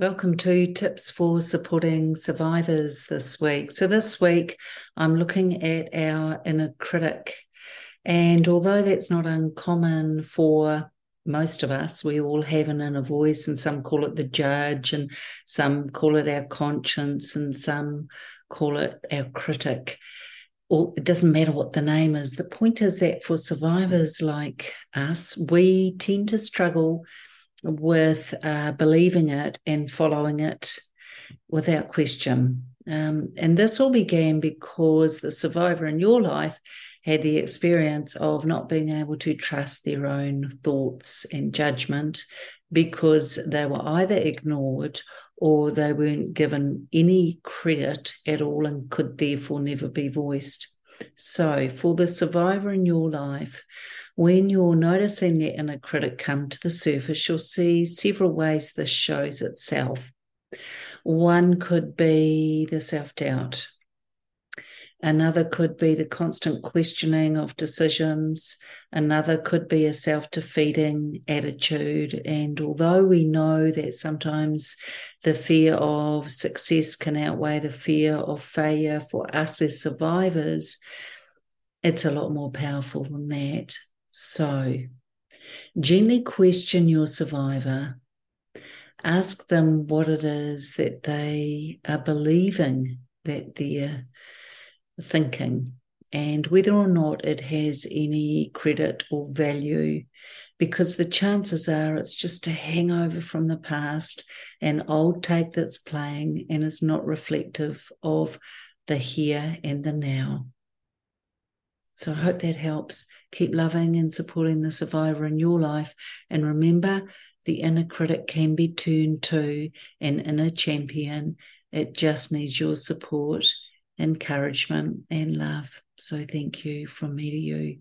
Welcome to Tips for Supporting Survivors this week. So, this week I'm looking at our inner critic. And although that's not uncommon for most of us, we all have an inner voice, and some call it the judge, and some call it our conscience, and some call it our critic. Or it doesn't matter what the name is. The point is that for survivors like us, we tend to struggle with uh, believing it and following it without question. Um, and this all began because the survivor in your life had the experience of not being able to trust their own thoughts and judgment because they were either ignored or they weren't given any credit at all and could therefore never be voiced. So, for the survivor in your life, when you're noticing the inner critic come to the surface, you'll see several ways this shows itself. One could be the self doubt. Another could be the constant questioning of decisions. Another could be a self defeating attitude. And although we know that sometimes the fear of success can outweigh the fear of failure for us as survivors, it's a lot more powerful than that. So, gently question your survivor. Ask them what it is that they are believing that they're thinking and whether or not it has any credit or value, because the chances are it's just a hangover from the past, an old tape that's playing and is not reflective of the here and the now. So I hope that helps. Keep loving and supporting the survivor in your life. And remember, the inner critic can be turned to an inner champion. It just needs your support, encouragement, and love. So thank you from me to you.